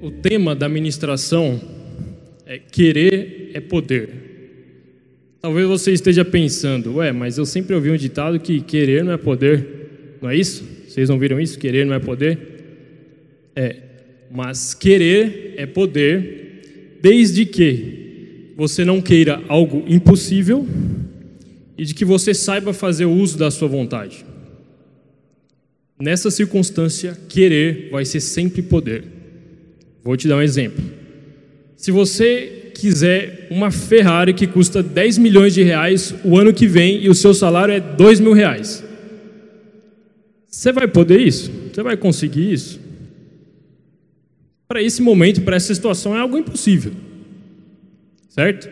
o tema da ministração é querer é poder. Talvez você esteja pensando, ué, mas eu sempre ouvi um ditado que querer não é poder. Não é isso? Vocês não viram isso? Querer não é poder? É, mas querer é poder, desde que você não queira algo impossível e de que você saiba fazer uso da sua vontade. Nessa circunstância, querer vai ser sempre poder. Vou te dar um exemplo. Se você quiser uma Ferrari que custa 10 milhões de reais o ano que vem e o seu salário é 2 mil reais, você vai poder isso? Você vai conseguir isso? Para esse momento, para essa situação, é algo impossível. Certo?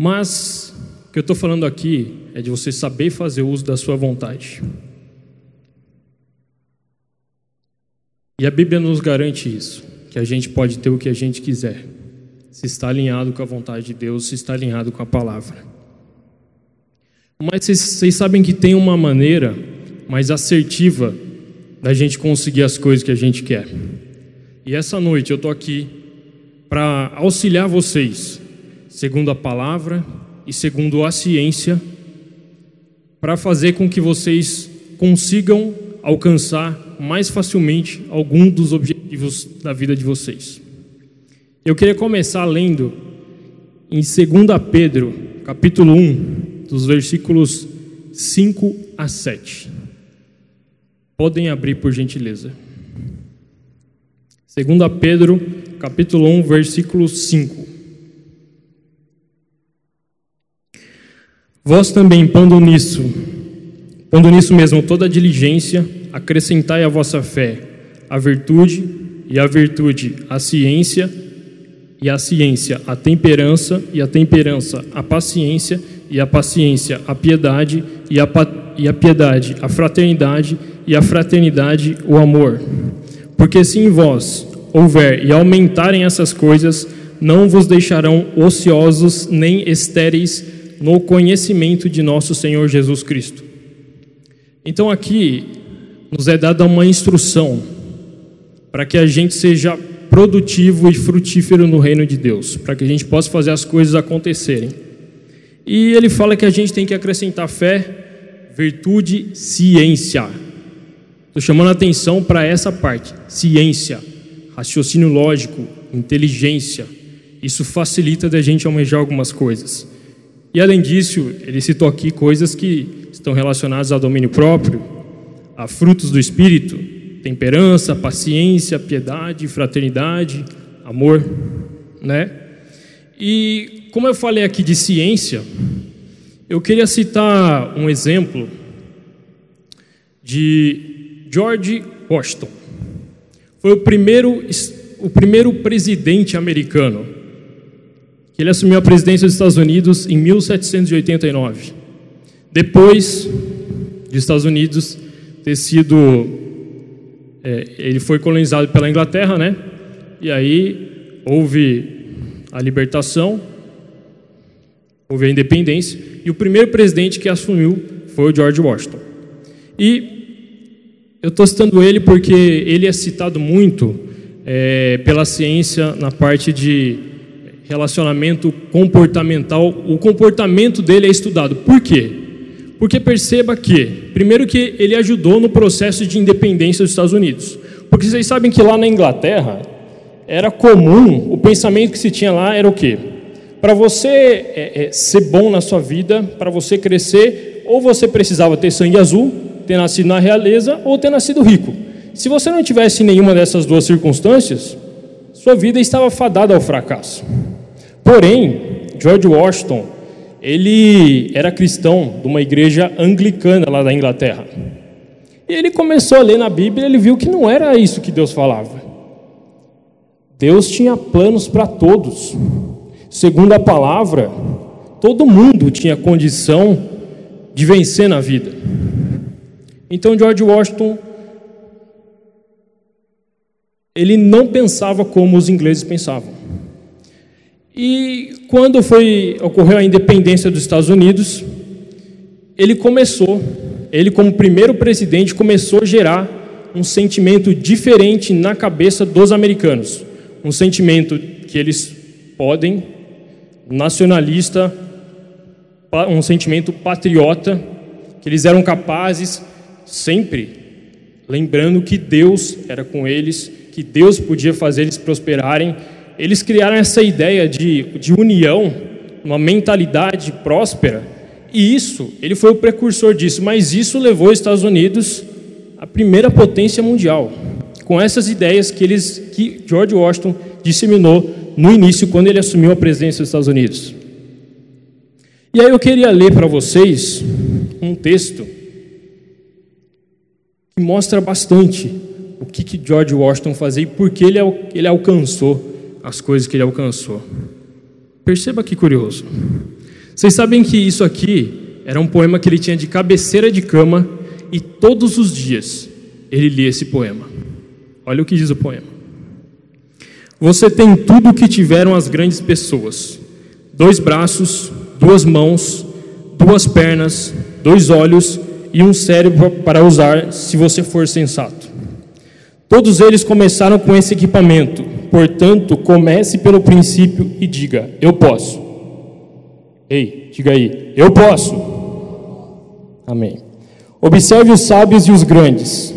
Mas o que eu estou falando aqui é de você saber fazer uso da sua vontade. E a Bíblia nos garante isso, que a gente pode ter o que a gente quiser, se está alinhado com a vontade de Deus, se está alinhado com a palavra. Mas vocês, sabem que tem uma maneira mais assertiva da gente conseguir as coisas que a gente quer. E essa noite eu estou aqui para auxiliar vocês segundo a palavra e segundo a ciência, para fazer com que vocês consigam alcançar mais facilmente algum dos objetivos da vida de vocês. Eu queria começar lendo em 2 Pedro, capítulo 1, dos versículos 5 a 7. Podem abrir por gentileza. 2 Pedro, capítulo 1, versículo 5. Vós também, pondo nisso, pondo nisso mesmo toda a diligência, acrescentai à vossa fé a virtude, e a virtude a ciência, e a ciência a temperança, e a temperança a paciência, e a paciência a piedade, e a, e a piedade a fraternidade, e a fraternidade o amor. Porque se em vós houver e aumentarem essas coisas, não vos deixarão ociosos nem estéreis no conhecimento de nosso Senhor Jesus Cristo. Então aqui nos é dada uma instrução para que a gente seja produtivo e frutífero no reino de Deus, para que a gente possa fazer as coisas acontecerem. E ele fala que a gente tem que acrescentar fé, virtude, ciência. Estou chamando a atenção para essa parte: ciência, raciocínio lógico, inteligência. Isso facilita da gente almejar algumas coisas. E além disso, ele citou aqui coisas que estão relacionadas ao domínio próprio, a frutos do espírito, temperança, paciência, piedade, fraternidade, amor, né? E como eu falei aqui de ciência, eu queria citar um exemplo de George Washington. Foi o primeiro o primeiro presidente americano ele assumiu a presidência dos Estados Unidos em 1789. Depois dos Estados Unidos ter sido. É, ele foi colonizado pela Inglaterra, né? E aí houve a libertação, houve a independência, e o primeiro presidente que assumiu foi o George Washington. E eu estou citando ele porque ele é citado muito é, pela ciência na parte de relacionamento comportamental, o comportamento dele é estudado. Por quê? Porque perceba que, primeiro que ele ajudou no processo de independência dos Estados Unidos. Porque vocês sabem que lá na Inglaterra era comum, o pensamento que se tinha lá era o quê? Para você é, é, ser bom na sua vida, para você crescer, ou você precisava ter sangue azul, ter nascido na realeza, ou ter nascido rico. Se você não tivesse nenhuma dessas duas circunstâncias, sua vida estava fadada ao fracasso. Porém, George Washington, ele era cristão de uma igreja anglicana lá da Inglaterra. E ele começou a ler na Bíblia e ele viu que não era isso que Deus falava. Deus tinha planos para todos. Segundo a palavra, todo mundo tinha condição de vencer na vida. Então George Washington ele não pensava como os ingleses pensavam. E quando foi ocorreu a independência dos Estados Unidos, ele começou, ele como primeiro presidente começou a gerar um sentimento diferente na cabeça dos americanos. Um sentimento que eles podem, nacionalista, um sentimento patriota, que eles eram capazes, sempre lembrando que Deus era com eles, que Deus podia fazer eles prosperarem. Eles criaram essa ideia de, de união, uma mentalidade próspera, e isso, ele foi o precursor disso, mas isso levou os Estados Unidos à primeira potência mundial, com essas ideias que, eles, que George Washington disseminou no início, quando ele assumiu a presidência dos Estados Unidos. E aí eu queria ler para vocês um texto que mostra bastante o que, que George Washington fazia e por que ele, ele alcançou as coisas que ele alcançou. Perceba que curioso. Vocês sabem que isso aqui era um poema que ele tinha de cabeceira de cama e todos os dias ele lia esse poema. Olha o que diz o poema. Você tem tudo o que tiveram as grandes pessoas: dois braços, duas mãos, duas pernas, dois olhos e um cérebro para usar se você for sensato. Todos eles começaram com esse equipamento, portanto, comece pelo princípio e diga: Eu posso. Ei, diga aí: Eu posso. Amém. Observe os sábios e os grandes.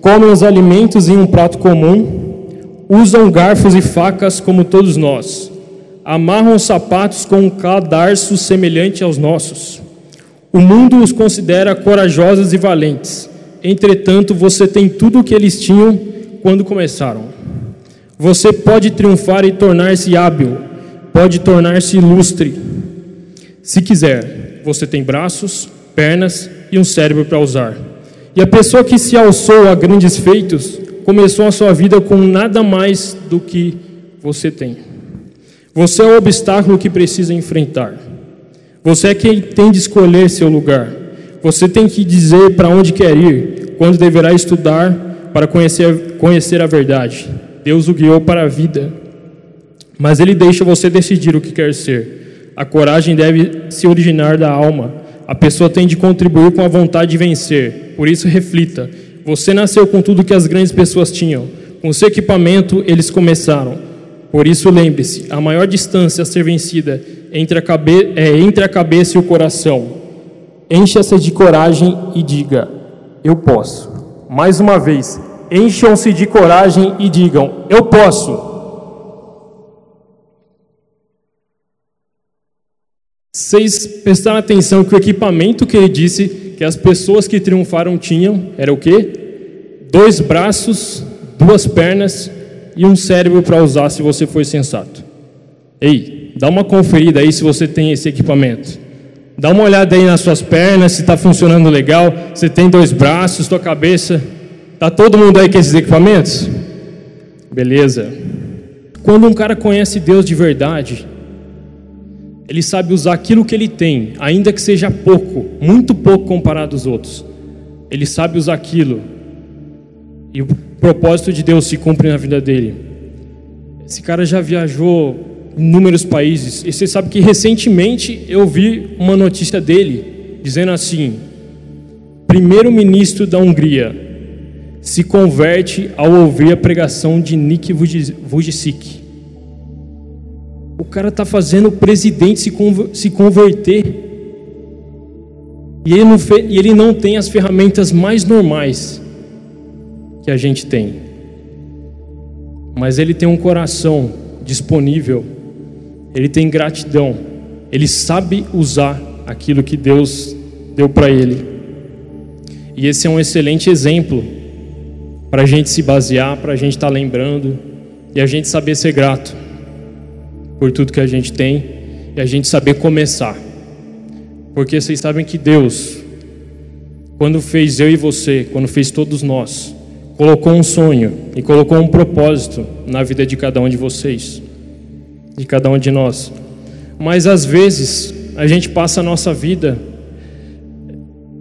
Comem os alimentos em um prato comum, usam garfos e facas como todos nós amarram os sapatos com um cadarço semelhante aos nossos. O mundo os considera corajosos e valentes. Entretanto, você tem tudo o que eles tinham quando começaram. Você pode triunfar e tornar-se hábil, pode tornar-se ilustre. Se quiser, você tem braços, pernas e um cérebro para usar. E a pessoa que se alçou a grandes feitos começou a sua vida com nada mais do que você tem. Você é o obstáculo que precisa enfrentar. Você é quem tem de escolher seu lugar. Você tem que dizer para onde quer ir, quando deverá estudar para conhecer, conhecer a verdade. Deus o guiou para a vida, mas Ele deixa você decidir o que quer ser. A coragem deve se originar da alma. A pessoa tem de contribuir com a vontade de vencer. Por isso, reflita. Você nasceu com tudo que as grandes pessoas tinham. Com seu equipamento, eles começaram. Por isso, lembre-se: a maior distância a ser vencida entre a, cabe é entre a cabeça e o coração. Encha-se de coragem e diga: Eu posso. Mais uma vez, encham-se de coragem e digam: Eu posso. Vocês prestaram atenção que o equipamento que ele disse que as pessoas que triunfaram tinham era o quê? Dois braços, duas pernas e um cérebro para usar se você for sensato. Ei, dá uma conferida aí se você tem esse equipamento. Dá uma olhada aí nas suas pernas, se está funcionando legal. Você tem dois braços, sua cabeça. Tá todo mundo aí com esses equipamentos? Beleza. Quando um cara conhece Deus de verdade, ele sabe usar aquilo que ele tem, ainda que seja pouco, muito pouco comparado aos outros. Ele sabe usar aquilo. E propósito de Deus se cumpre na vida dele. Esse cara já viajou inúmeros países. E você sabe que recentemente eu vi uma notícia dele dizendo assim: primeiro-ministro da Hungria se converte ao ouvir a pregação de Nick Vujicic. O cara está fazendo o presidente se, converter. E ele, não e ele não tem as ferramentas mais normais que a gente tem. Mas ele tem um coração disponível, ele tem gratidão, ele sabe usar aquilo que Deus deu para ele. E esse é um excelente exemplo para a gente se basear, para a gente estar tá lembrando e a gente saber ser grato por tudo que a gente tem e a gente saber começar. Porque vocês sabem que Deus, quando fez eu e você, quando fez todos nós, colocou um sonho e colocou um propósito na vida de cada um de vocês, de cada um de nós. Mas às vezes a gente passa a nossa vida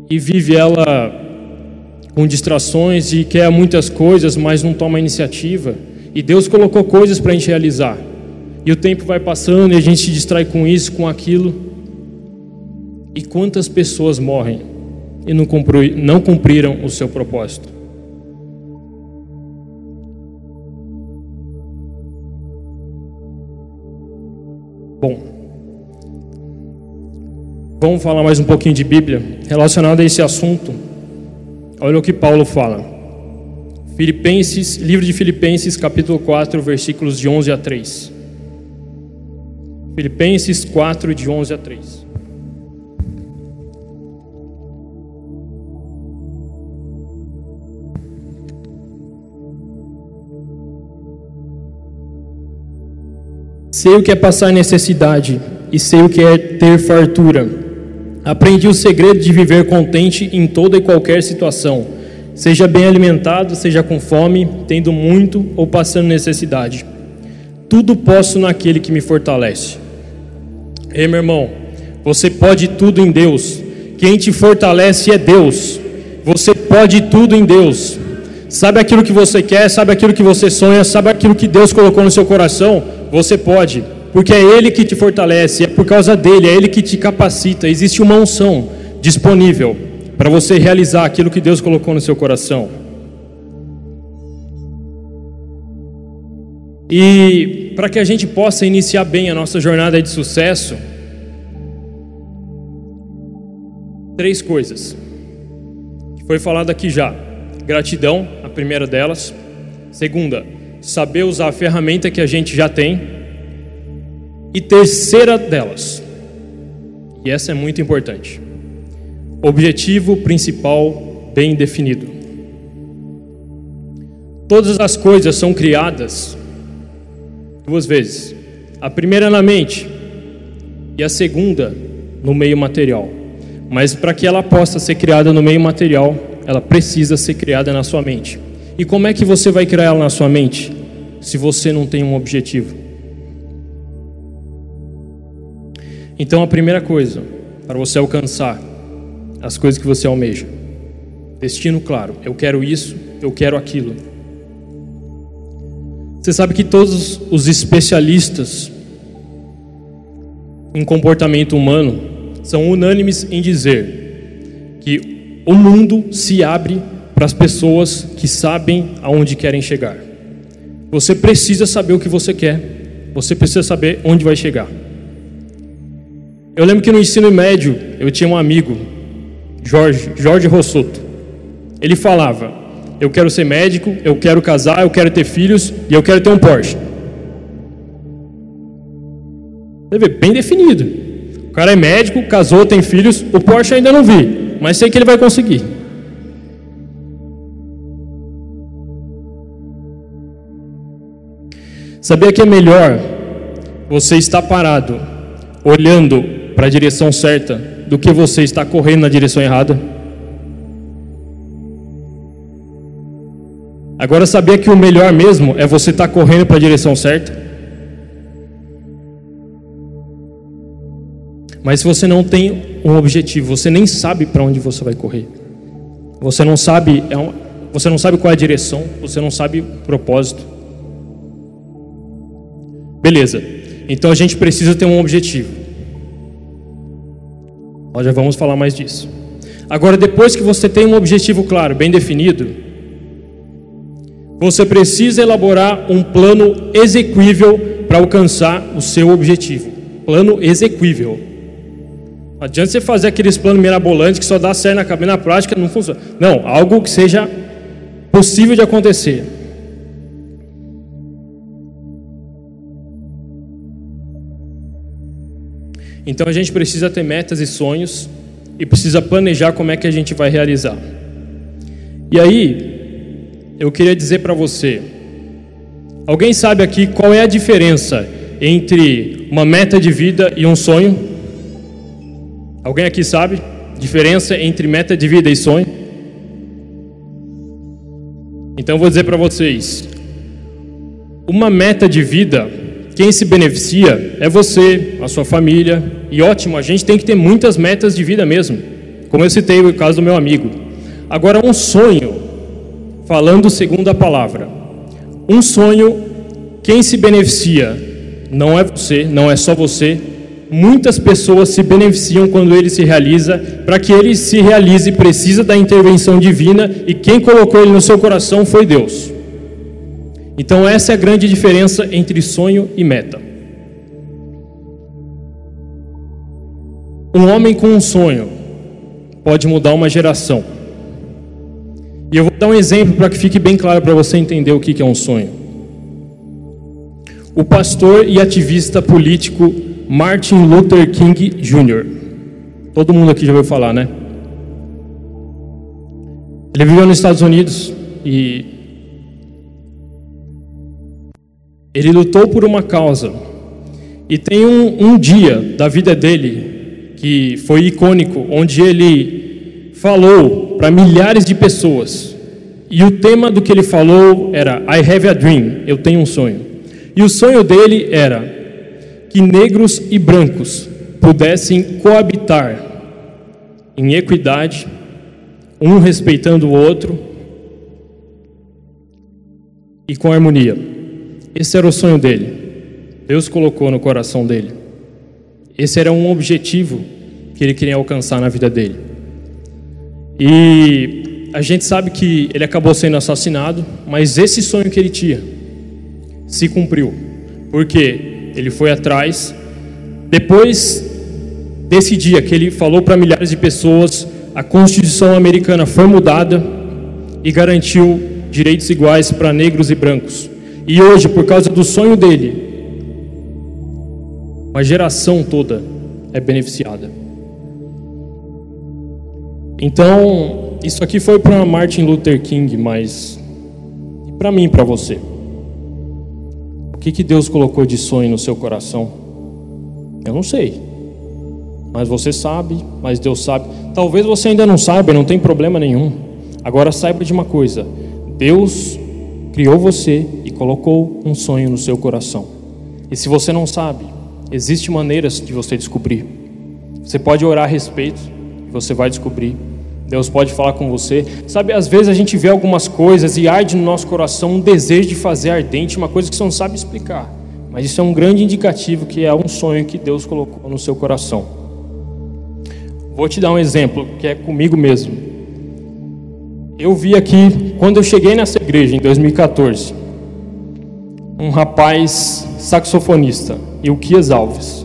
e vive ela com distrações e quer muitas coisas, mas não toma iniciativa. E Deus colocou coisas para a gente realizar. E o tempo vai passando e a gente se distrai com isso, com aquilo. E quantas pessoas morrem e não, não cumpriram o seu propósito? Bom, vamos falar mais um pouquinho de Bíblia relacionado a esse assunto. Olha o que Paulo fala. Filipenses, livro de Filipenses, capítulo 4, versículos de 11 a 3. Filipenses 4, de 11 a 3. Sei o que é passar necessidade e sei o que é ter fartura. Aprendi o segredo de viver contente em toda e qualquer situação, seja bem alimentado, seja com fome, tendo muito ou passando necessidade. Tudo posso naquele que me fortalece. Ei, meu irmão, você pode tudo em Deus. Quem te fortalece é Deus. Você pode tudo em Deus. Sabe aquilo que você quer, sabe aquilo que você sonha, sabe aquilo que Deus colocou no seu coração? Você pode, porque é Ele que te fortalece, é por causa dele, é Ele que te capacita. Existe uma unção disponível para você realizar aquilo que Deus colocou no seu coração. E para que a gente possa iniciar bem a nossa jornada de sucesso, três coisas que foi falado aqui já: gratidão, a primeira delas. Segunda, saber usar a ferramenta que a gente já tem. E terceira delas, e essa é muito importante: objetivo principal bem definido. Todas as coisas são criadas duas vezes. A primeira na mente e a segunda no meio material. Mas para que ela possa ser criada no meio material, ela precisa ser criada na sua mente. E como é que você vai criar ela na sua mente se você não tem um objetivo? Então a primeira coisa para você alcançar as coisas que você almeja, destino claro, eu quero isso, eu quero aquilo. Você sabe que todos os especialistas em comportamento humano são unânimes em dizer que o mundo se abre para as pessoas que sabem aonde querem chegar. Você precisa saber o que você quer, você precisa saber onde vai chegar. Eu lembro que no ensino médio eu tinha um amigo, Jorge, Jorge Rossoto. Ele falava: eu quero ser médico, eu quero casar, eu quero ter filhos e eu quero ter um Porsche. Você vê, bem definido. O cara é médico, casou, tem filhos, o Porsche ainda não vi, mas sei que ele vai conseguir. Sabia que é melhor você estar parado, olhando para a direção certa, do que você estar correndo na direção errada? Agora, sabia que o melhor mesmo é você estar tá correndo para a direção certa? Mas se você não tem um objetivo, você nem sabe para onde você vai correr. Você não sabe, é você não sabe qual é a direção, você não sabe o propósito. Beleza. Então a gente precisa ter um objetivo. Nós já vamos falar mais disso. Agora, depois que você tem um objetivo claro, bem definido, você precisa elaborar um plano execuível para alcançar o seu objetivo. Plano execuível. Não adianta você fazer aqueles planos mirabolantes que só dá certo na cabeça, na prática não funciona. Não, algo que seja possível de acontecer. Então a gente precisa ter metas e sonhos e precisa planejar como é que a gente vai realizar. E aí, eu queria dizer para você: alguém sabe aqui qual é a diferença entre uma meta de vida e um sonho? Alguém aqui sabe? Diferença entre meta de vida e sonho? Então eu vou dizer para vocês: uma meta de vida, quem se beneficia é você, a sua família, e ótimo, a gente tem que ter muitas metas de vida mesmo, como eu citei o caso do meu amigo. Agora, um sonho, falando segundo a palavra. Um sonho, quem se beneficia não é você, não é só você. Muitas pessoas se beneficiam quando ele se realiza. Para que ele se realize, precisa da intervenção divina e quem colocou ele no seu coração foi Deus. Então, essa é a grande diferença entre sonho e meta. Um homem com um sonho pode mudar uma geração. E eu vou dar um exemplo para que fique bem claro para você entender o que é um sonho. O pastor e ativista político Martin Luther King Jr. Todo mundo aqui já ouviu falar, né? Ele viveu nos Estados Unidos e ele lutou por uma causa. E tem um, um dia da vida dele que foi icônico, onde ele falou para milhares de pessoas. E o tema do que ele falou era I have a dream, eu tenho um sonho. E o sonho dele era que negros e brancos pudessem coabitar em equidade um respeitando o outro e com harmonia. Esse era o sonho dele. Deus colocou no coração dele. Esse era um objetivo que ele queria alcançar na vida dele. E a gente sabe que ele acabou sendo assassinado, mas esse sonho que ele tinha se cumpriu. Porque ele foi atrás. Depois desse dia que ele falou para milhares de pessoas a Constituição americana foi mudada e garantiu direitos iguais para negros e brancos. E hoje, por causa do sonho dele, uma geração toda é beneficiada. Então, isso aqui foi para Martin Luther King, mas para mim, para você. O que, que Deus colocou de sonho no seu coração? Eu não sei. Mas você sabe, mas Deus sabe. Talvez você ainda não saiba, não tem problema nenhum. Agora saiba de uma coisa: Deus criou você e colocou um sonho no seu coração. E se você não sabe, existem maneiras de você descobrir. Você pode orar a respeito, e você vai descobrir. Deus pode falar com você. Sabe, às vezes a gente vê algumas coisas e arde no nosso coração um desejo de fazer ardente, uma coisa que você não sabe explicar. Mas isso é um grande indicativo que é um sonho que Deus colocou no seu coração. Vou te dar um exemplo que é comigo mesmo. Eu vi aqui, quando eu cheguei nessa igreja em 2014, um rapaz saxofonista, Ilquias Alves.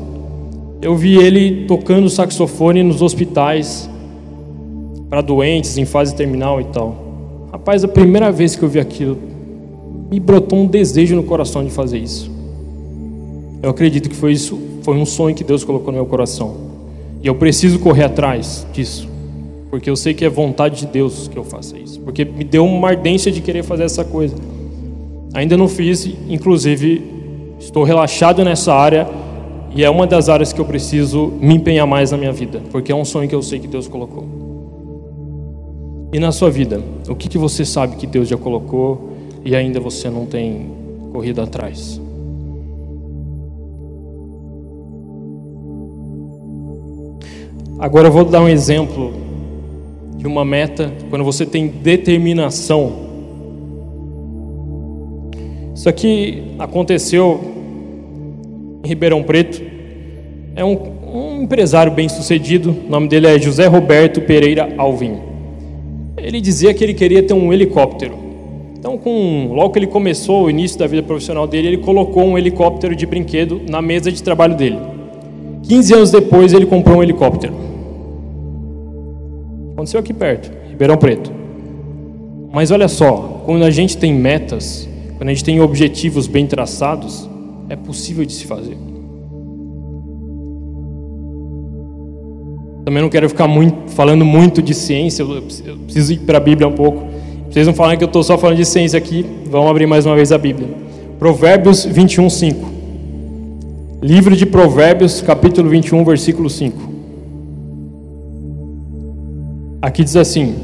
Eu vi ele tocando saxofone nos hospitais para doentes em fase terminal e tal. Rapaz, a primeira vez que eu vi aquilo, me brotou um desejo no coração de fazer isso. Eu acredito que foi isso, foi um sonho que Deus colocou no meu coração. E eu preciso correr atrás disso, porque eu sei que é vontade de Deus que eu faça isso, porque me deu uma ardência de querer fazer essa coisa. Ainda não fiz, inclusive estou relaxado nessa área e é uma das áreas que eu preciso me empenhar mais na minha vida, porque é um sonho que eu sei que Deus colocou. E na sua vida, o que, que você sabe que Deus já colocou e ainda você não tem corrido atrás? Agora eu vou dar um exemplo de uma meta quando você tem determinação. Isso aqui aconteceu em Ribeirão Preto. É um, um empresário bem sucedido, o nome dele é José Roberto Pereira Alvim. Ele dizia que ele queria ter um helicóptero. Então, com, logo que ele começou o início da vida profissional dele, ele colocou um helicóptero de brinquedo na mesa de trabalho dele. 15 anos depois, ele comprou um helicóptero. Aconteceu aqui perto, Ribeirão Preto. Mas olha só, quando a gente tem metas, quando a gente tem objetivos bem traçados, é possível de se fazer. Também não quero ficar muito, falando muito de ciência, eu preciso ir para a Bíblia um pouco. Vocês não falam que eu estou só falando de ciência aqui, vamos abrir mais uma vez a Bíblia. Provérbios 21, 5. Livro de Provérbios, capítulo 21, versículo 5. Aqui diz assim: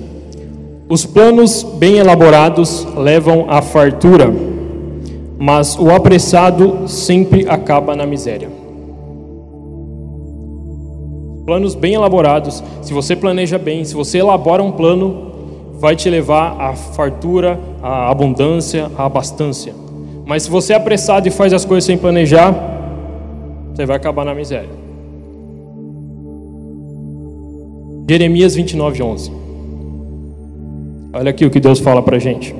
Os planos bem elaborados levam à fartura, mas o apressado sempre acaba na miséria. Planos bem elaborados, se você planeja bem, se você elabora um plano, vai te levar à fartura, à abundância, à abastância. Mas se você é apressado e faz as coisas sem planejar, você vai acabar na miséria. Jeremias 29, 11. Olha aqui o que Deus fala para gente.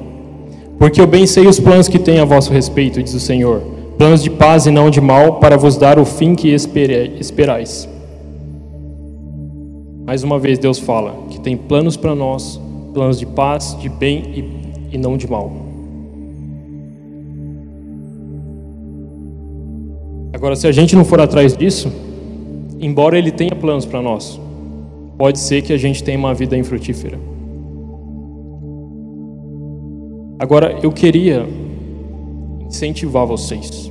Porque eu bem sei os planos que tenho a vosso respeito, diz o Senhor, planos de paz e não de mal, para vos dar o fim que esperais. Mais uma vez, Deus fala que tem planos para nós, planos de paz, de bem e, e não de mal. Agora, se a gente não for atrás disso, embora Ele tenha planos para nós, pode ser que a gente tenha uma vida infrutífera. Agora, eu queria incentivar vocês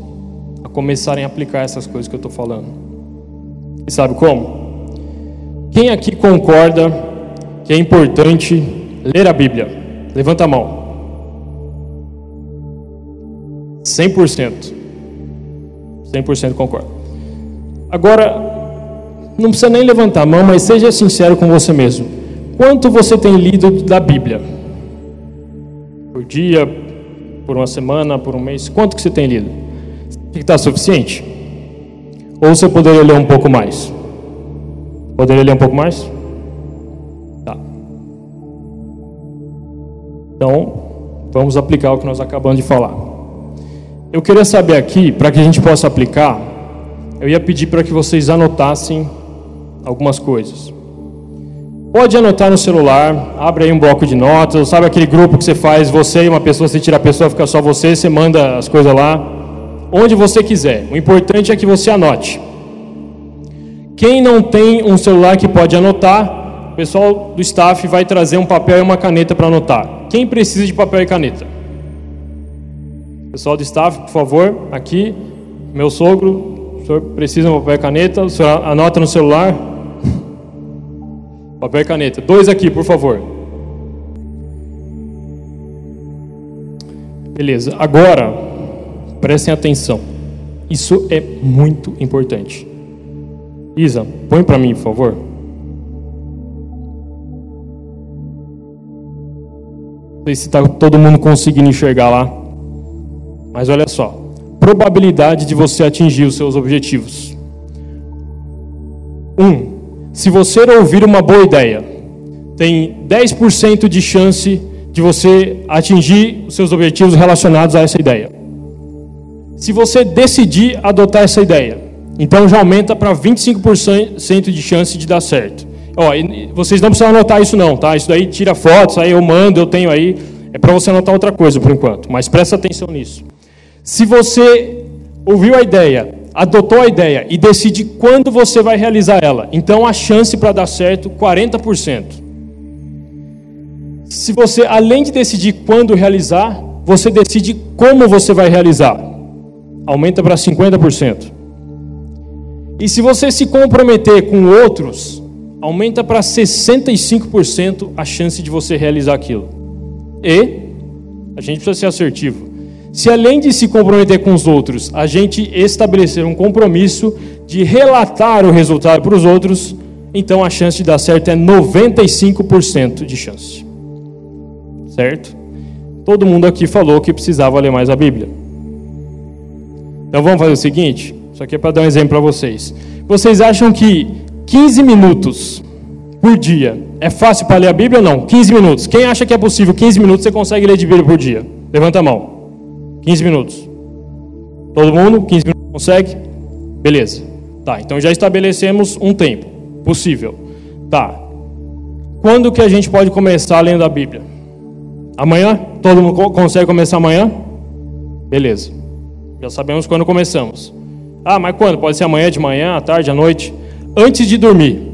a começarem a aplicar essas coisas que eu estou falando. E sabe como? Quem aqui concorda que é importante ler a Bíblia? Levanta a mão. 100%. 100% concordo. Agora, não precisa nem levantar a mão, mas seja sincero com você mesmo. Quanto você tem lido da Bíblia? Por dia, por uma semana, por um mês? Quanto que você tem lido? Está suficiente? Ou você poderia ler um pouco mais? Poderia ler um pouco mais? Tá. Então, vamos aplicar o que nós acabamos de falar. Eu queria saber aqui, para que a gente possa aplicar, eu ia pedir para que vocês anotassem algumas coisas. Pode anotar no celular, abre aí um bloco de notas, sabe aquele grupo que você faz, você e uma pessoa, você tira a pessoa, fica só você, você manda as coisas lá, onde você quiser. O importante é que você anote. Quem não tem um celular que pode anotar, o pessoal do staff vai trazer um papel e uma caneta para anotar. Quem precisa de papel e caneta? Pessoal do staff, por favor, aqui, meu sogro, o senhor precisa de papel e caneta, o senhor anota no celular. Papel e caneta. Dois aqui, por favor. Beleza, agora, prestem atenção. Isso é muito importante. Isa, põe para mim, por favor. Não sei se está todo mundo conseguindo enxergar lá. Mas olha só. Probabilidade de você atingir os seus objetivos. Um, se você ouvir uma boa ideia, tem 10% de chance de você atingir os seus objetivos relacionados a essa ideia. Se você decidir adotar essa ideia, então já aumenta para 25% de chance de dar certo. Ó, vocês não precisam anotar isso não, tá? Isso daí tira fotos, aí eu mando, eu tenho aí. É para você anotar outra coisa por enquanto, mas presta atenção nisso. Se você ouviu a ideia, adotou a ideia e decide quando você vai realizar ela, então a chance para dar certo 40%. Se você, além de decidir quando realizar, você decide como você vai realizar, aumenta para 50%. E se você se comprometer com outros, aumenta para 65% a chance de você realizar aquilo. E a gente precisa ser assertivo. Se além de se comprometer com os outros, a gente estabelecer um compromisso de relatar o resultado para os outros, então a chance de dar certo é 95% de chance. Certo? Todo mundo aqui falou que precisava ler mais a Bíblia. Então vamos fazer o seguinte: isso aqui é para dar um exemplo para vocês. Vocês acham que 15 minutos por dia é fácil para ler a Bíblia ou não? 15 minutos. Quem acha que é possível 15 minutos você consegue ler de Bíblia por dia? Levanta a mão. 15 minutos. Todo mundo? 15 minutos consegue? Beleza. Tá, então já estabelecemos um tempo possível. Tá. Quando que a gente pode começar lendo a Bíblia? Amanhã? Todo mundo consegue começar amanhã? Beleza. Já sabemos quando começamos. Ah, mas quando? Pode ser amanhã, de manhã, à tarde, à noite. Antes de dormir.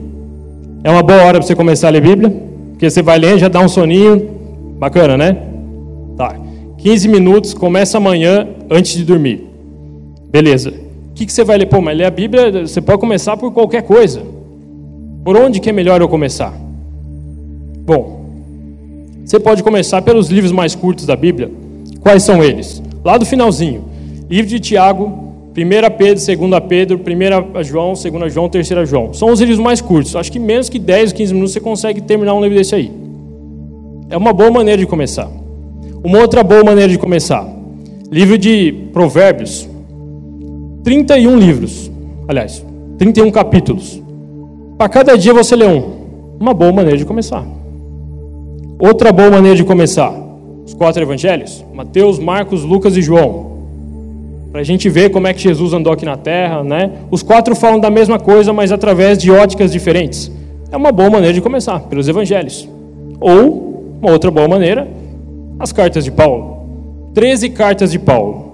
É uma boa hora para você começar a ler Bíblia. Porque você vai ler, já dá um soninho. Bacana, né? Tá. 15 minutos, começa amanhã, antes de dormir. Beleza. O que, que você vai ler? Pô, mas ler a Bíblia, você pode começar por qualquer coisa. Por onde que é melhor eu começar? Bom, você pode começar pelos livros mais curtos da Bíblia. Quais são eles? Lá do finalzinho. Livro de Tiago, 1 Pedro, 2 Pedro, 1 João, 2 João, 3 João. São os livros mais curtos. Acho que menos que 10 ou 15 minutos você consegue terminar um livro desse aí. É uma boa maneira de começar. Uma outra boa maneira de começar. Livro de Provérbios. 31 livros. Aliás, 31 capítulos. Para cada dia você lê um. Uma boa maneira de começar. Outra boa maneira de começar. Os quatro evangelhos: Mateus, Marcos, Lucas e João para a gente ver como é que Jesus andou aqui na Terra, né? Os quatro falam da mesma coisa, mas através de óticas diferentes. é uma boa maneira de começar, pelos evangelhos. Ou, uma outra boa maneira, as cartas de Paulo. 13 cartas de Paulo.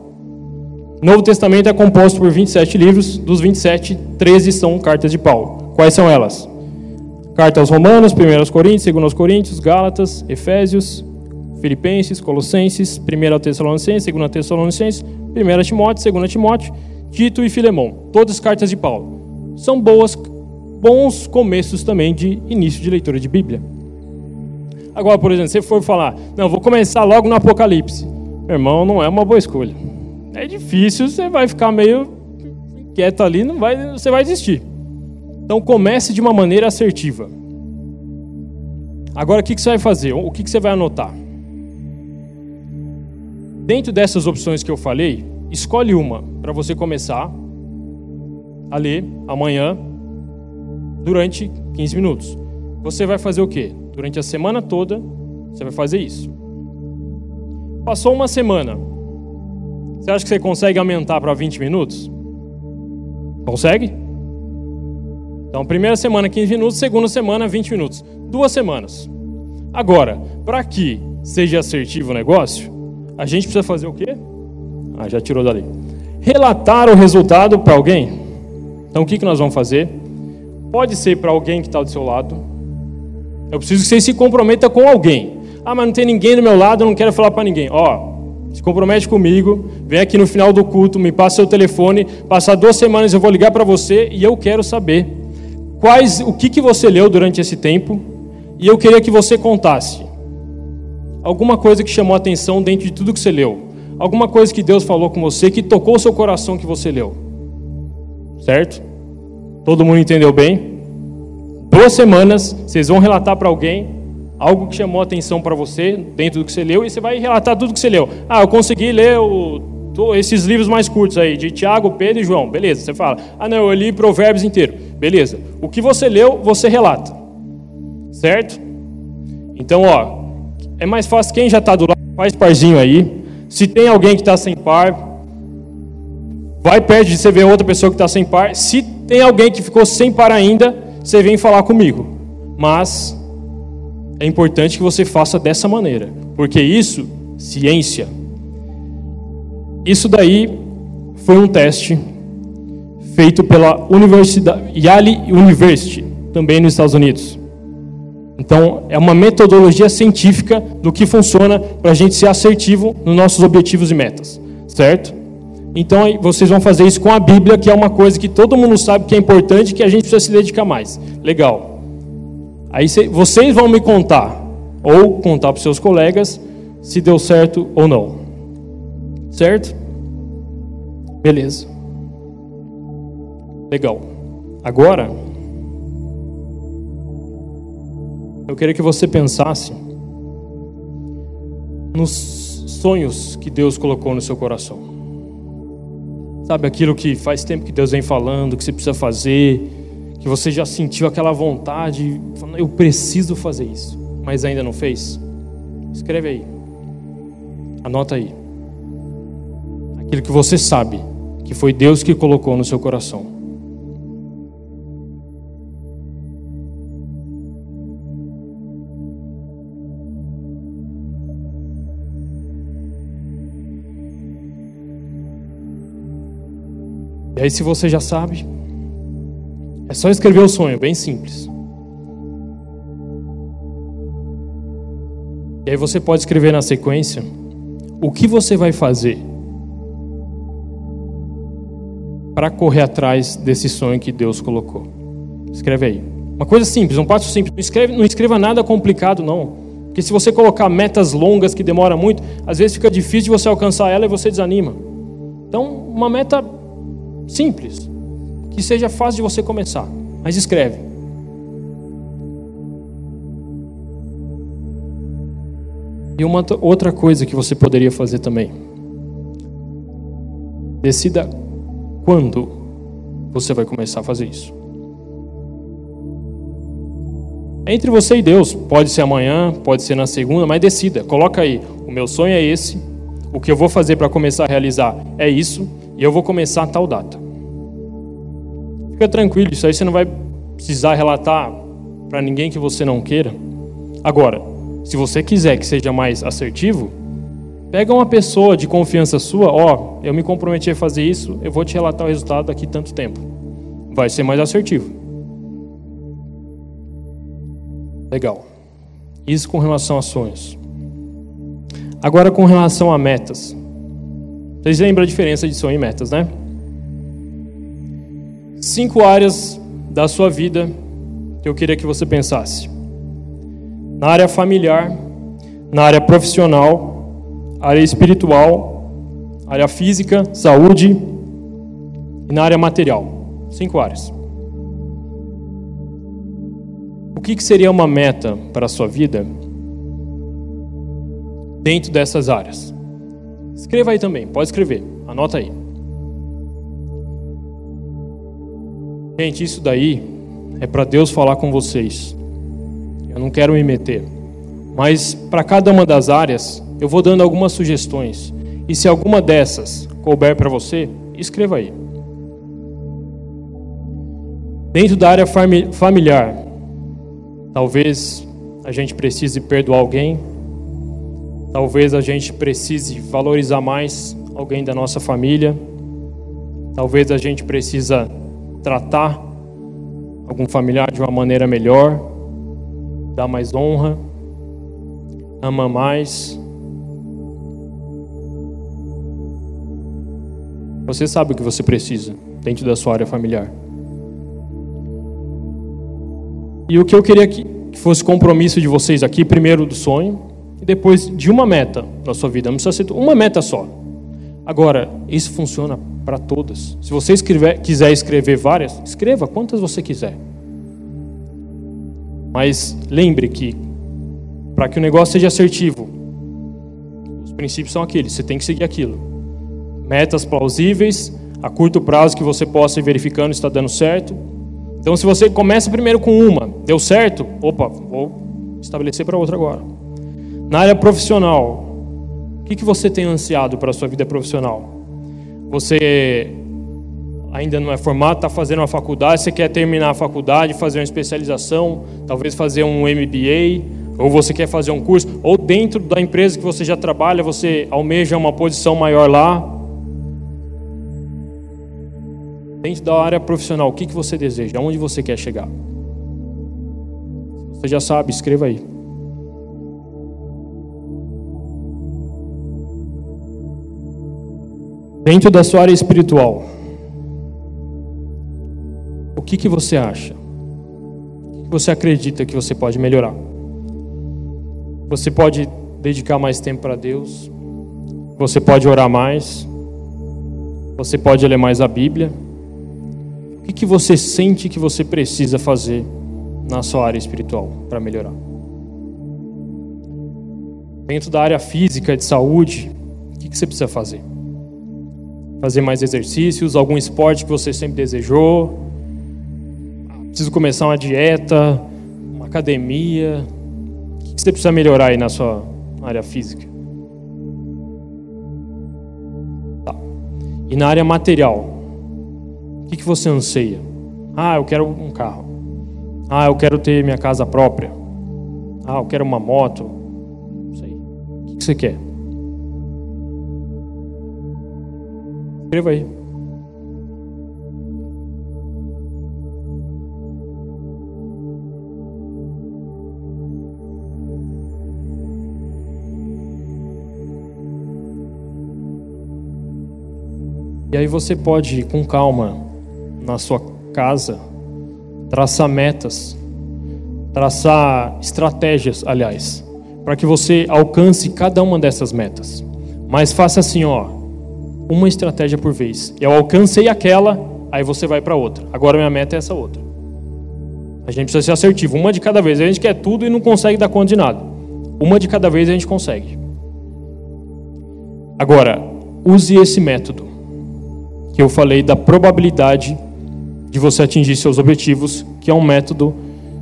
O Novo Testamento é composto por 27 livros, dos 27, 13 são cartas de Paulo. Quais são elas? Carta aos Romanos, 1 aos Coríntios, 2 aos Coríntios, Gálatas, Efésios, Filipenses, Colossenses, 1 Tessalonicenses, 2 Tessalonicenses, 1 Timóteo, 2 Timóteo, Tito e Filemão. Todas cartas de Paulo. São boas, bons começos também de início de leitura de Bíblia. Agora, por exemplo, se for falar, não, vou começar logo no Apocalipse. Meu irmão, não é uma boa escolha. É difícil, você vai ficar meio quieto ali, não vai, você vai desistir. Então comece de uma maneira assertiva. Agora o que você vai fazer? O que você vai anotar? Dentro dessas opções que eu falei, escolhe uma para você começar a ler amanhã durante 15 minutos. Você vai fazer o quê? Durante a semana toda, você vai fazer isso. Passou uma semana. Você acha que você consegue aumentar para 20 minutos? Consegue? Então, primeira semana 15 minutos, segunda semana 20 minutos. Duas semanas. Agora, para que seja assertivo o negócio, a gente precisa fazer o quê? Ah, já tirou dali. Relatar o resultado para alguém. Então, o que, que nós vamos fazer? Pode ser para alguém que está do seu lado. Eu preciso que você se comprometa com alguém. Ah, mas não tem ninguém do meu lado, eu não quero falar para ninguém. Ó, se compromete comigo, vem aqui no final do culto, me passa seu telefone, passar duas semanas eu vou ligar para você e eu quero saber quais, o que, que você leu durante esse tempo, e eu queria que você contasse alguma coisa que chamou a atenção dentro de tudo que você leu, alguma coisa que Deus falou com você que tocou o seu coração que você leu, certo? Todo mundo entendeu bem? Duas semanas, vocês vão relatar para alguém algo que chamou atenção para você dentro do que você leu e você vai relatar tudo que você leu. Ah, eu consegui ler o esses livros mais curtos aí, de Tiago, Pedro e João. Beleza, você fala. Ah, não, eu li Provérbios inteiro. Beleza. O que você leu, você relata. Certo? Então, ó, é mais fácil quem já está do lado, faz parzinho aí. Se tem alguém que está sem par, vai perto de você ver outra pessoa que está sem par. Se tem alguém que ficou sem par ainda, você vem falar comigo. Mas é importante que você faça dessa maneira, porque isso, ciência, isso daí foi um teste feito pela Universidade Yale University, também nos Estados Unidos. Então, é uma metodologia científica do que funciona para a gente ser assertivo nos nossos objetivos e metas, certo? Então, vocês vão fazer isso com a Bíblia, que é uma coisa que todo mundo sabe que é importante e que a gente precisa se dedicar mais. Legal. Aí vocês vão me contar, ou contar para seus colegas, se deu certo ou não. Certo? Beleza. Legal. Agora, eu queria que você pensasse nos sonhos que Deus colocou no seu coração. Sabe aquilo que faz tempo que Deus vem falando, que você precisa fazer, que você já sentiu aquela vontade, falando, eu preciso fazer isso, mas ainda não fez? Escreve aí. Anota aí aquilo que você sabe que foi Deus que colocou no seu coração. Aí, se você já sabe, é só escrever o sonho, bem simples. E aí você pode escrever na sequência o que você vai fazer para correr atrás desse sonho que Deus colocou. Escreve aí. Uma coisa simples, um passo simples. Não, escreve, não escreva nada complicado, não. Porque se você colocar metas longas que demoram muito, às vezes fica difícil de você alcançar ela e você desanima. Então, uma meta simples, que seja fácil de você começar, mas escreve. E uma outra coisa que você poderia fazer também. Decida quando você vai começar a fazer isso? Entre você e Deus, pode ser amanhã, pode ser na segunda, mas decida, coloca aí, o meu sonho é esse, o que eu vou fazer para começar a realizar é isso, e eu vou começar a tal data. Fica tranquilo, isso aí você não vai precisar relatar para ninguém que você não queira. Agora, se você quiser que seja mais assertivo, pega uma pessoa de confiança sua, ó, eu me comprometi a fazer isso, eu vou te relatar o resultado daqui tanto tempo. Vai ser mais assertivo. Legal. Isso com relação a sonhos. Agora com relação a metas. Vocês lembram a diferença de sonho e metas, né? Cinco áreas da sua vida que eu queria que você pensasse na área familiar, na área profissional, área espiritual, área física, saúde e na área material. Cinco áreas. O que, seria uma meta para a sua vida dentro dessas áreas? Escreva aí também, pode escrever, anota aí. Gente, isso daí é para Deus falar com vocês. Eu não quero me meter. Mas para cada uma das áreas, eu vou dando algumas sugestões. E se alguma dessas couber para você, escreva aí. Dentro da área familiar, talvez a gente precise perdoar alguém, talvez a gente precise valorizar mais alguém da nossa família, talvez a gente precisa tratar algum familiar de uma maneira melhor dá mais honra, ama mais. Você sabe o que você precisa dentro da sua área familiar. E o que eu queria que fosse compromisso de vocês aqui, primeiro do sonho, depois de uma meta na sua vida. Não precisa ser uma meta só. Agora, isso funciona para todas. Se você escrever, quiser escrever várias, escreva quantas você quiser. Mas lembre que para que o negócio seja assertivo, os princípios são aqueles, você tem que seguir aquilo. Metas plausíveis, a curto prazo que você possa ir verificando se está dando certo. Então, se você começa primeiro com uma, deu certo, opa, vou estabelecer para outra agora. Na área profissional, o que, que você tem ansiado para a sua vida profissional? Você ainda não é formado, está fazendo uma faculdade, você quer terminar a faculdade, fazer uma especialização, talvez fazer um MBA, ou você quer fazer um curso, ou dentro da empresa que você já trabalha, você almeja uma posição maior lá. Dentro da área profissional, o que, que você deseja? Aonde você quer chegar? Você já sabe, escreva aí. Dentro da sua área espiritual, o que, que você acha? O que você acredita que você pode melhorar? Você pode dedicar mais tempo para Deus? Você pode orar mais? Você pode ler mais a Bíblia? O que, que você sente que você precisa fazer na sua área espiritual para melhorar? Dentro da área física, de saúde, o que, que você precisa fazer? Fazer mais exercícios, algum esporte que você sempre desejou, preciso começar uma dieta, uma academia. O que você precisa melhorar aí na sua área física? Tá. E na área material, o que você anseia? Ah, eu quero um carro. Ah, eu quero ter minha casa própria. Ah, eu quero uma moto. Não sei. O que você quer? Escreva aí. E aí você pode, com calma, na sua casa, traçar metas, traçar estratégias, aliás, para que você alcance cada uma dessas metas. Mas faça assim, ó, uma estratégia por vez. Eu alcancei aquela, aí você vai para outra. Agora minha meta é essa outra. A gente precisa ser assertivo, uma de cada vez. A gente quer tudo e não consegue dar conta de nada. Uma de cada vez a gente consegue. Agora, use esse método que eu falei da probabilidade de você atingir seus objetivos, que é um método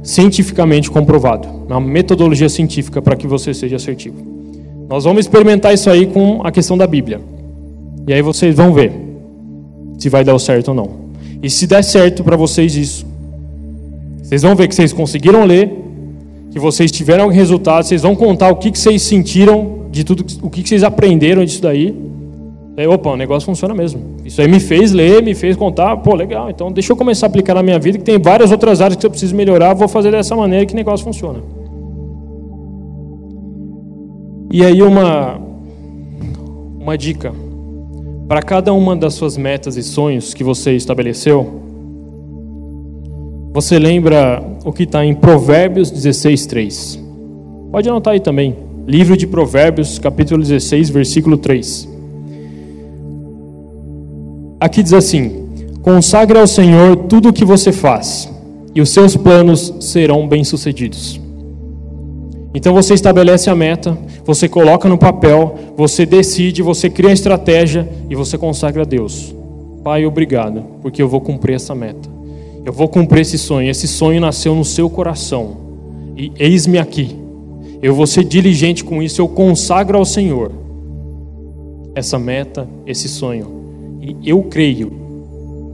cientificamente comprovado, uma metodologia científica para que você seja assertivo. Nós vamos experimentar isso aí com a questão da Bíblia. E aí vocês vão ver se vai dar certo ou não. E se der certo para vocês isso, Vocês vão ver que vocês conseguiram ler, que vocês tiveram resultados, vocês vão contar o que, que vocês sentiram de tudo, o que, que vocês aprenderam disso daí. Aí, opa, o negócio funciona mesmo. Isso aí me fez ler, me fez contar, pô, legal, então deixa eu começar a aplicar na minha vida, que tem várias outras áreas que eu preciso melhorar, vou fazer dessa maneira que o negócio funciona. E aí uma, uma dica. Para cada uma das suas metas e sonhos que você estabeleceu, você lembra o que está em Provérbios 16, 3. Pode anotar aí também. Livro de Provérbios, capítulo 16, versículo 3. Aqui diz assim: Consagre ao Senhor tudo o que você faz, e os seus planos serão bem-sucedidos. Então você estabelece a meta, você coloca no papel, você decide, você cria a estratégia e você consagra a Deus. Pai, obrigado, porque eu vou cumprir essa meta. Eu vou cumprir esse sonho. Esse sonho nasceu no seu coração. E eis-me aqui. Eu vou ser diligente com isso, eu consagro ao Senhor essa meta, esse sonho. E eu creio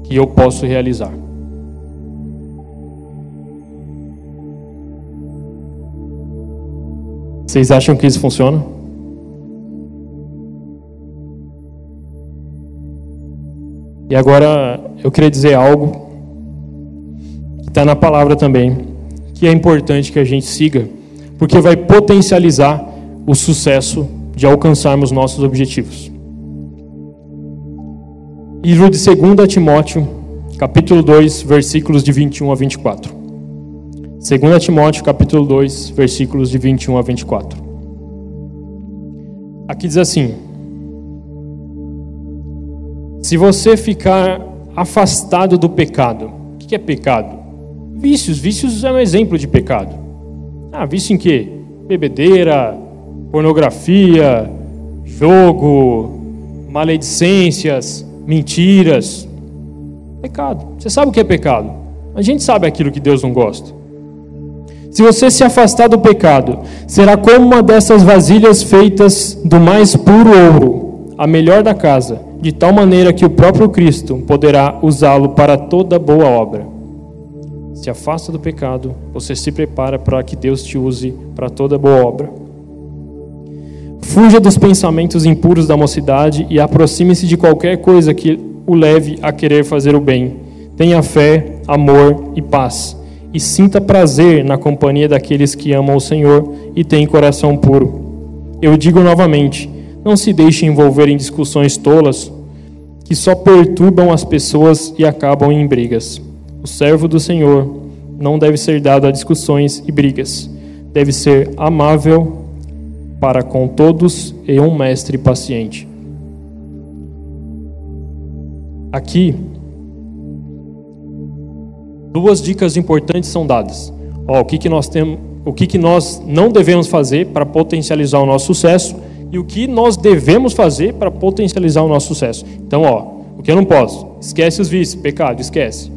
que eu posso realizar. Vocês acham que isso funciona? E agora eu queria dizer algo que está na palavra também, que é importante que a gente siga, porque vai potencializar o sucesso de alcançarmos nossos objetivos. Livro de 2 Timóteo, capítulo 2, versículos de 21 a 24. 2 Timóteo capítulo 2, versículos de 21 a 24. Aqui diz assim: Se você ficar afastado do pecado, o que é pecado? Vícios, vícios é um exemplo de pecado. Ah, vício em quê? Bebedeira, pornografia, jogo, maledicências, mentiras. Pecado. Você sabe o que é pecado? A gente sabe aquilo que Deus não gosta. Se você se afastar do pecado, será como uma dessas vasilhas feitas do mais puro ouro, a melhor da casa, de tal maneira que o próprio Cristo poderá usá-lo para toda boa obra. Se afasta do pecado, você se prepara para que Deus te use para toda boa obra. Fuja dos pensamentos impuros da mocidade e aproxime-se de qualquer coisa que o leve a querer fazer o bem. Tenha fé, amor e paz e sinta prazer na companhia daqueles que amam o Senhor e têm coração puro. Eu digo novamente: não se deixe envolver em discussões tolas que só perturbam as pessoas e acabam em brigas. O servo do Senhor não deve ser dado a discussões e brigas. Deve ser amável para com todos e um mestre paciente. Aqui duas dicas importantes são dadas. Ó, o que, que nós temos, o que, que nós não devemos fazer para potencializar o nosso sucesso e o que nós devemos fazer para potencializar o nosso sucesso. Então, ó, o que eu não posso? Esquece os vícios, pecado, esquece.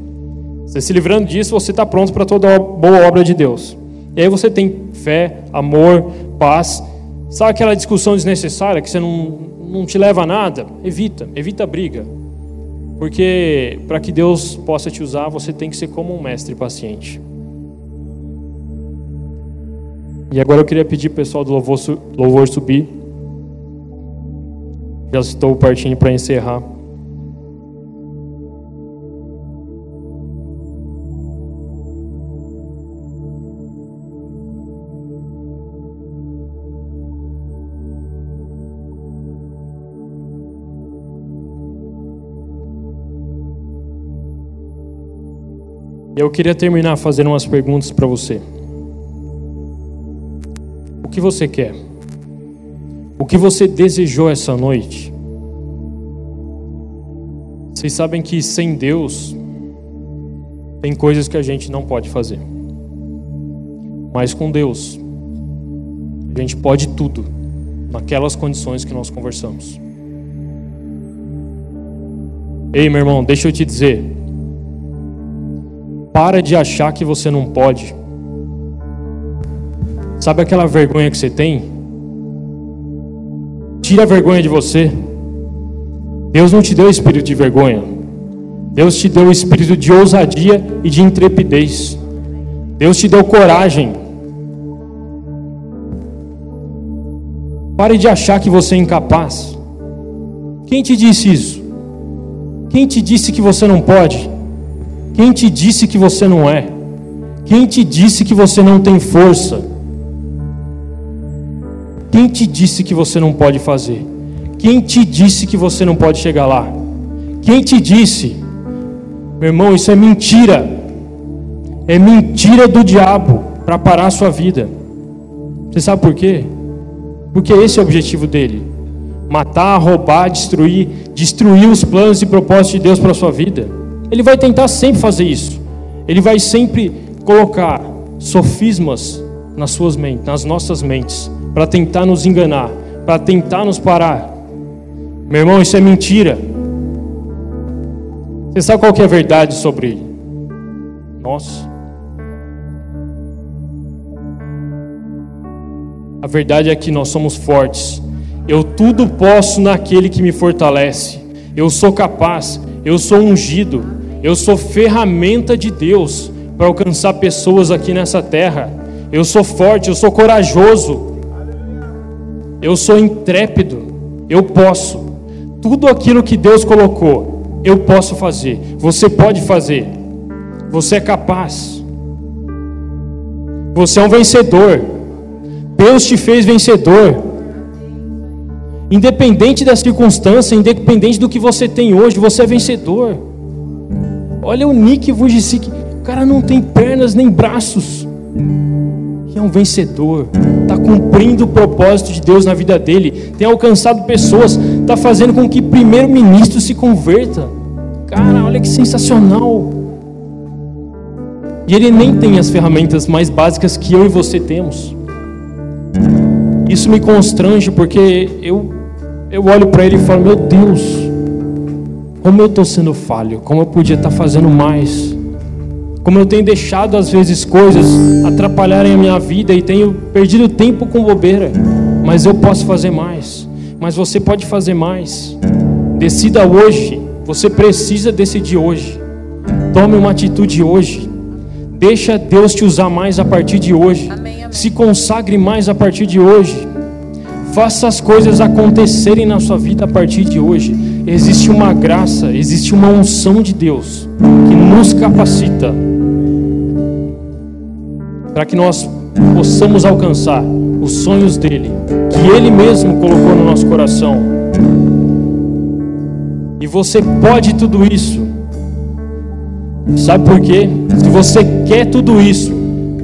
Você se livrando disso, você está pronto para toda boa obra de Deus. E aí você tem fé, amor, paz. Sabe aquela discussão desnecessária que você não, não te leva a nada? Evita, evita a briga. Porque para que Deus possa te usar, você tem que ser como um mestre paciente. E agora eu queria pedir pessoal do louvor, louvor subir. Já estou partindo para encerrar. Eu queria terminar fazendo umas perguntas para você. O que você quer? O que você desejou essa noite? Vocês sabem que sem Deus tem coisas que a gente não pode fazer. Mas com Deus a gente pode tudo naquelas condições que nós conversamos. Ei, meu irmão, deixa eu te dizer, para de achar que você não pode. Sabe aquela vergonha que você tem? Tira a vergonha de você. Deus não te deu espírito de vergonha. Deus te deu espírito de ousadia e de intrepidez. Deus te deu coragem. Pare de achar que você é incapaz. Quem te disse isso? Quem te disse que você não pode? Quem te disse que você não é? Quem te disse que você não tem força? Quem te disse que você não pode fazer? Quem te disse que você não pode chegar lá? Quem te disse? Meu irmão, isso é mentira. É mentira do diabo para parar a sua vida. Você sabe por quê? Porque esse é o objetivo dele: matar, roubar, destruir, destruir os planos e propósitos de Deus para a sua vida. Ele vai tentar sempre fazer isso. Ele vai sempre colocar sofismas nas suas mentes, nas nossas mentes, para tentar nos enganar, para tentar nos parar. Meu irmão, isso é mentira. Você sabe qual que é a verdade sobre ele? Nossa. A verdade é que nós somos fortes. Eu tudo posso naquele que me fortalece. Eu sou capaz, eu sou ungido, eu sou ferramenta de Deus para alcançar pessoas aqui nessa terra. Eu sou forte, eu sou corajoso. Eu sou intrépido. Eu posso. Tudo aquilo que Deus colocou, eu posso fazer. Você pode fazer. Você é capaz. Você é um vencedor. Deus te fez vencedor. Independente da circunstância, independente do que você tem hoje, você é vencedor. Olha o Nick Vujicic, o cara não tem pernas nem braços. E é um vencedor, está cumprindo o propósito de Deus na vida dele, tem alcançado pessoas, está fazendo com que primeiro-ministro se converta. Cara, olha que sensacional. E ele nem tem as ferramentas mais básicas que eu e você temos. Isso me constrange porque eu, eu olho para ele e falo: Meu Deus, como eu estou sendo falho, como eu podia estar tá fazendo mais, como eu tenho deixado às vezes coisas atrapalharem a minha vida e tenho perdido tempo com bobeira, mas eu posso fazer mais, mas você pode fazer mais. Decida hoje, você precisa decidir hoje. Tome uma atitude hoje. Deixa Deus te usar mais a partir de hoje. Amém, amém. Se consagre mais a partir de hoje. Faça as coisas acontecerem na sua vida a partir de hoje. Existe uma graça, existe uma unção de Deus que nos capacita para que nós possamos alcançar os sonhos dele, que ele mesmo colocou no nosso coração. E você pode tudo isso. Sabe por quê? Se você quer tudo isso,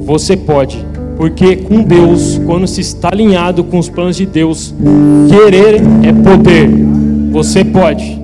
você pode. Porque com Deus, quando se está alinhado com os planos de Deus, querer é poder. Você pode.